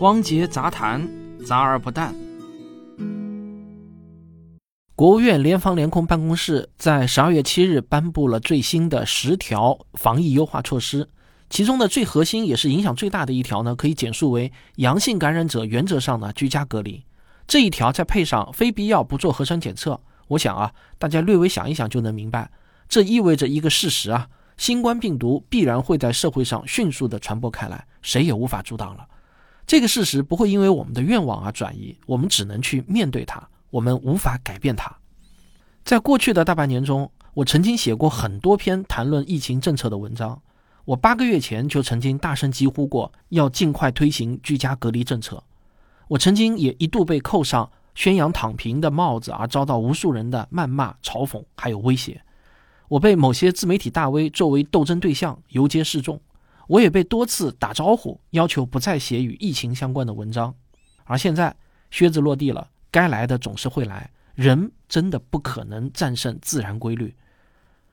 汪杰杂谈，杂而不淡。国务院联防联控办公室在十二月七日颁布了最新的十条防疫优化措施，其中的最核心也是影响最大的一条呢，可以简述为阳性感染者原则上呢居家隔离。这一条再配上非必要不做核酸检测，我想啊，大家略微想一想就能明白，这意味着一个事实啊，新冠病毒必然会在社会上迅速的传播开来，谁也无法阻挡了。这个事实不会因为我们的愿望而转移，我们只能去面对它。我们无法改变它。在过去的大半年中，我曾经写过很多篇谈论疫情政策的文章。我八个月前就曾经大声疾呼过，要尽快推行居家隔离政策。我曾经也一度被扣上宣扬躺平的帽子，而遭到无数人的谩骂、嘲讽，还有威胁。我被某些自媒体大 V 作为斗争对象游街示众。我也被多次打招呼，要求不再写与疫情相关的文章。而现在，靴子落地了。该来的总是会来，人真的不可能战胜自然规律。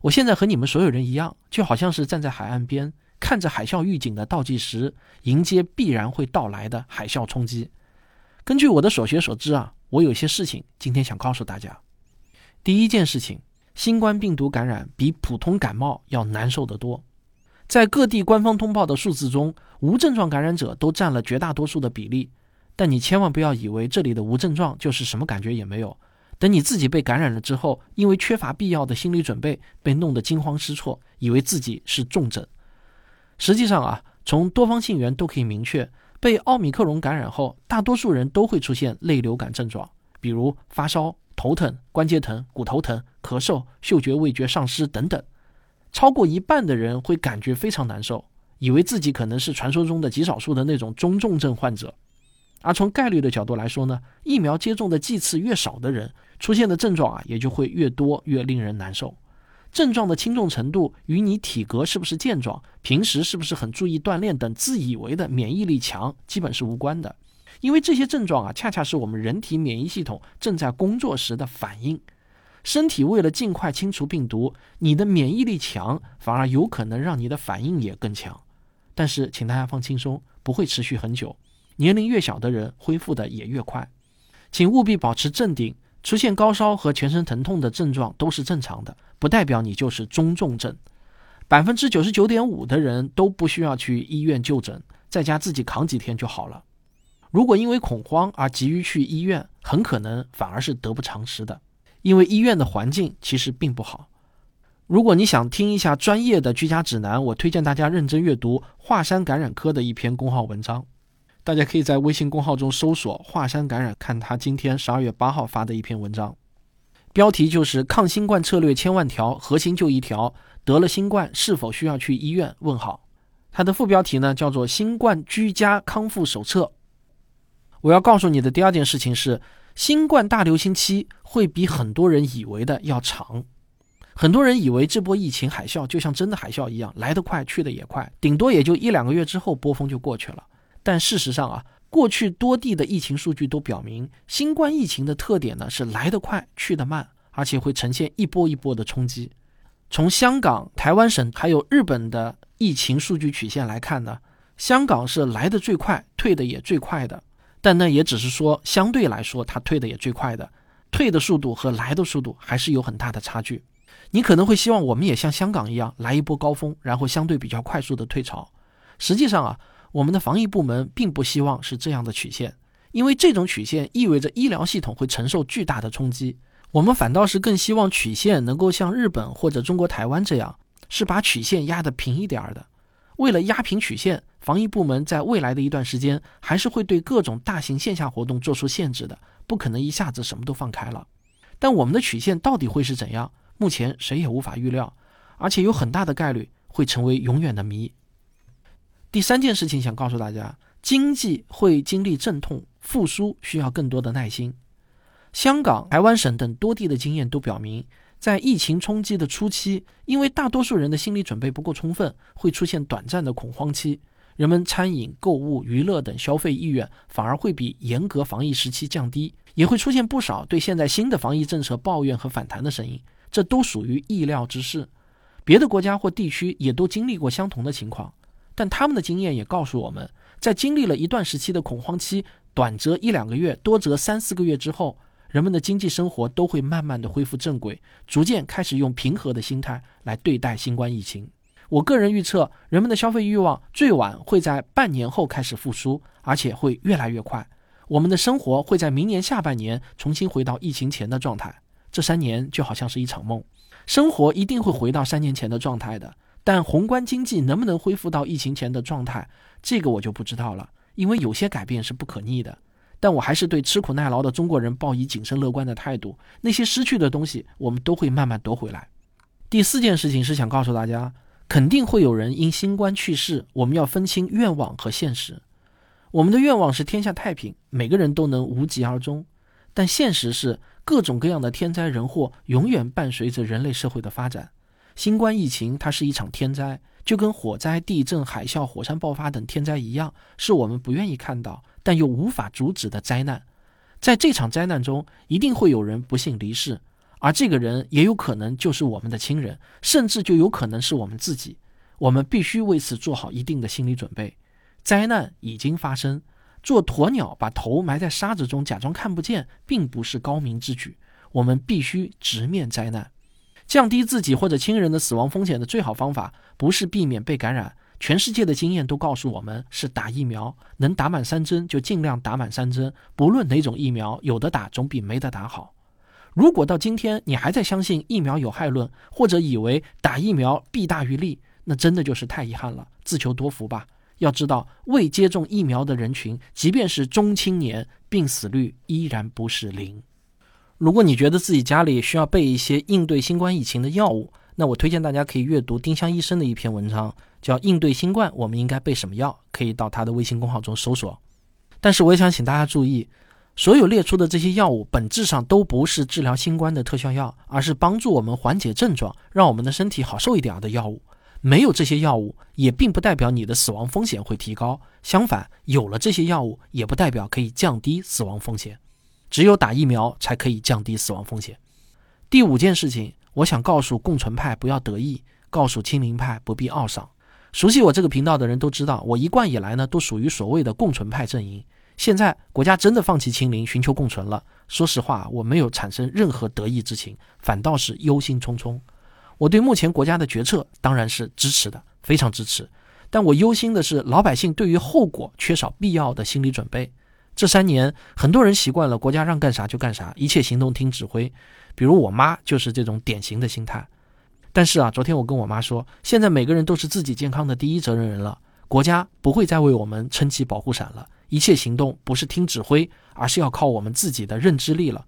我现在和你们所有人一样，就好像是站在海岸边，看着海啸预警的倒计时，迎接必然会到来的海啸冲击。根据我的所学所知啊，我有些事情今天想告诉大家。第一件事情，新冠病毒感染比普通感冒要难受得多。在各地官方通报的数字中，无症状感染者都占了绝大多数的比例。但你千万不要以为这里的无症状就是什么感觉也没有。等你自己被感染了之后，因为缺乏必要的心理准备，被弄得惊慌失措，以为自己是重症。实际上啊，从多方信源都可以明确，被奥密克戎感染后，大多数人都会出现类流感症状，比如发烧、头疼、关节疼、骨头疼、咳嗽、嗅觉味觉丧失等等。超过一半的人会感觉非常难受，以为自己可能是传说中的极少数的那种中重症患者。而从概率的角度来说呢，疫苗接种的剂次越少的人，出现的症状啊也就会越多，越令人难受。症状的轻重程度与你体格是不是健壮、平时是不是很注意锻炼等自以为的免疫力强，基本是无关的。因为这些症状啊，恰恰是我们人体免疫系统正在工作时的反应。身体为了尽快清除病毒，你的免疫力强，反而有可能让你的反应也更强。但是，请大家放轻松，不会持续很久。年龄越小的人恢复的也越快，请务必保持镇定。出现高烧和全身疼痛的症状都是正常的，不代表你就是中重症。百分之九十九点五的人都不需要去医院就诊，在家自己扛几天就好了。如果因为恐慌而急于去医院，很可能反而是得不偿失的，因为医院的环境其实并不好。如果你想听一下专业的居家指南，我推荐大家认真阅读华山感染科的一篇公号文章。大家可以在微信公号中搜索“华山感染”，看他今天十二月八号发的一篇文章，标题就是“抗新冠策略千万条，核心就一条：得了新冠是否需要去医院？”问号。它的副标题呢叫做《新冠居家康复手册》。我要告诉你的第二件事情是，新冠大流行期会比很多人以为的要长。很多人以为这波疫情海啸就像真的海啸一样，来得快，去得也快，顶多也就一两个月之后，波峰就过去了。但事实上啊，过去多地的疫情数据都表明，新冠疫情的特点呢是来得快，去得慢，而且会呈现一波一波的冲击。从香港、台湾省还有日本的疫情数据曲线来看呢，香港是来得最快，退的也最快的。但那也只是说相对来说，它退的也最快的，退的速度和来的速度还是有很大的差距。你可能会希望我们也像香港一样来一波高峰，然后相对比较快速的退潮。实际上啊。我们的防疫部门并不希望是这样的曲线，因为这种曲线意味着医疗系统会承受巨大的冲击。我们反倒是更希望曲线能够像日本或者中国台湾这样，是把曲线压得平一点儿的。为了压平曲线，防疫部门在未来的一段时间还是会对各种大型线下活动做出限制的，不可能一下子什么都放开了。但我们的曲线到底会是怎样，目前谁也无法预料，而且有很大的概率会成为永远的谜。第三件事情想告诉大家，经济会经历阵痛，复苏需要更多的耐心。香港、台湾省等多地的经验都表明，在疫情冲击的初期，因为大多数人的心理准备不够充分，会出现短暂的恐慌期，人们餐饮、购物、娱乐等消费意愿反而会比严格防疫时期降低，也会出现不少对现在新的防疫政策抱怨和反弹的声音，这都属于意料之事。别的国家或地区也都经历过相同的情况。但他们的经验也告诉我们，在经历了一段时期的恐慌期，短则一两个月，多则三四个月之后，人们的经济生活都会慢慢的恢复正轨，逐渐开始用平和的心态来对待新冠疫情。我个人预测，人们的消费欲望最晚会在半年后开始复苏，而且会越来越快。我们的生活会在明年下半年重新回到疫情前的状态。这三年就好像是一场梦，生活一定会回到三年前的状态的。但宏观经济能不能恢复到疫情前的状态，这个我就不知道了，因为有些改变是不可逆的。但我还是对吃苦耐劳的中国人抱以谨慎乐观的态度。那些失去的东西，我们都会慢慢夺回来。第四件事情是想告诉大家。肯定会有人因新冠去世，我们要分清愿望和现实。我们的愿望是天下太平，每个人都能无疾而终，但现实是各种各样的天灾人祸永远伴随着人类社会的发展。新冠疫情它是一场天灾，就跟火灾、地震、海啸、火山爆发等天灾一样，是我们不愿意看到但又无法阻止的灾难。在这场灾难中，一定会有人不幸离世。而这个人也有可能就是我们的亲人，甚至就有可能是我们自己。我们必须为此做好一定的心理准备。灾难已经发生，做鸵鸟把头埋在沙子中假装看不见，并不是高明之举。我们必须直面灾难，降低自己或者亲人的死亡风险的最好方法，不是避免被感染。全世界的经验都告诉我们，是打疫苗。能打满三针就尽量打满三针，不论哪种疫苗，有的打总比没得打好。如果到今天你还在相信疫苗有害论，或者以为打疫苗弊大于利，那真的就是太遗憾了，自求多福吧。要知道，未接种疫苗的人群，即便是中青年，病死率依然不是零。如果你觉得自己家里需要备一些应对新冠疫情的药物，那我推荐大家可以阅读丁香医生的一篇文章，叫《应对新冠我们应该备什么药》，可以到他的微信公号中搜索。但是我也想请大家注意。所有列出的这些药物，本质上都不是治疗新冠的特效药，而是帮助我们缓解症状、让我们的身体好受一点的药物。没有这些药物，也并不代表你的死亡风险会提高。相反，有了这些药物，也不代表可以降低死亡风险。只有打疫苗才可以降低死亡风险。第五件事情，我想告诉共存派不要得意，告诉清零派不必懊丧。熟悉我这个频道的人都知道，我一贯以来呢，都属于所谓的共存派阵营。现在国家真的放弃清零，寻求共存了。说实话，我没有产生任何得意之情，反倒是忧心忡忡。我对目前国家的决策当然是支持的，非常支持。但我忧心的是老百姓对于后果缺少必要的心理准备。这三年，很多人习惯了国家让干啥就干啥，一切行动听指挥。比如我妈就是这种典型的心态。但是啊，昨天我跟我妈说，现在每个人都是自己健康的第一责任人了，国家不会再为我们撑起保护伞了。一切行动不是听指挥，而是要靠我们自己的认知力了。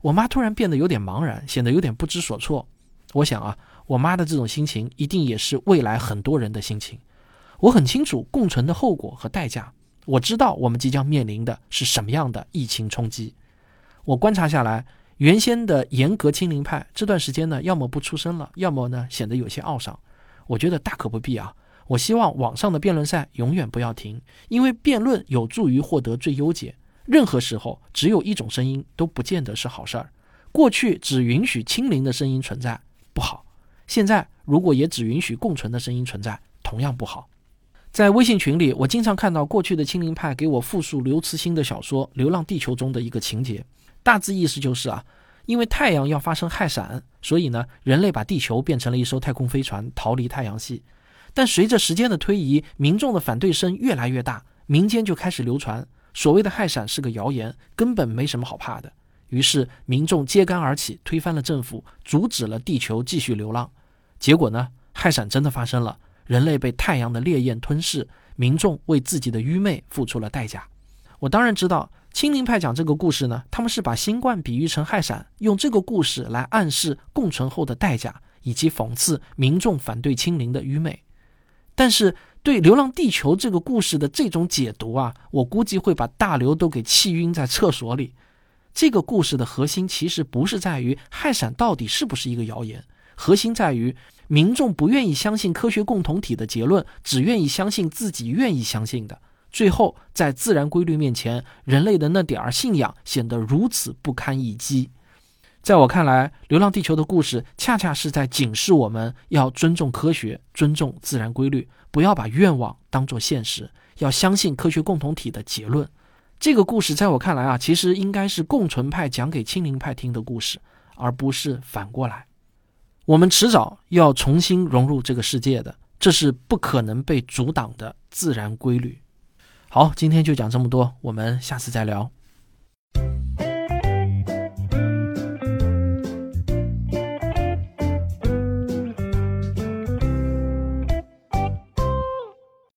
我妈突然变得有点茫然，显得有点不知所措。我想啊，我妈的这种心情一定也是未来很多人的心情。我很清楚共存的后果和代价，我知道我们即将面临的是什么样的疫情冲击。我观察下来，原先的严格清零派这段时间呢，要么不出声了，要么呢显得有些懊丧。我觉得大可不必啊。我希望网上的辩论赛永远不要停，因为辩论有助于获得最优解。任何时候，只有一种声音都不见得是好事儿。过去只允许清零的声音存在，不好；现在如果也只允许共存的声音存在，同样不好。在微信群里，我经常看到过去的清零派给我复述刘慈欣的小说《流浪地球》中的一个情节，大致意思就是啊，因为太阳要发生氦闪，所以呢，人类把地球变成了一艘太空飞船，逃离太阳系。但随着时间的推移，民众的反对声越来越大，民间就开始流传所谓的氦闪是个谣言，根本没什么好怕的。于是民众揭竿而起，推翻了政府，阻止了地球继续流浪。结果呢，氦闪真的发生了，人类被太阳的烈焰吞噬，民众为自己的愚昧付出了代价。我当然知道，清零派讲这个故事呢，他们是把新冠比喻成害闪，用这个故事来暗示共存后的代价，以及讽刺民众反对清零的愚昧。但是对《流浪地球》这个故事的这种解读啊，我估计会把大刘都给气晕在厕所里。这个故事的核心其实不是在于害闪到底是不是一个谣言，核心在于民众不愿意相信科学共同体的结论，只愿意相信自己愿意相信的。最后，在自然规律面前，人类的那点儿信仰显得如此不堪一击。在我看来，《流浪地球》的故事恰恰是在警示我们要尊重科学，尊重自然规律，不要把愿望当作现实，要相信科学共同体的结论。这个故事在我看来啊，其实应该是共存派讲给亲临派听的故事，而不是反过来。我们迟早要重新融入这个世界的，这是不可能被阻挡的自然规律。好，今天就讲这么多，我们下次再聊。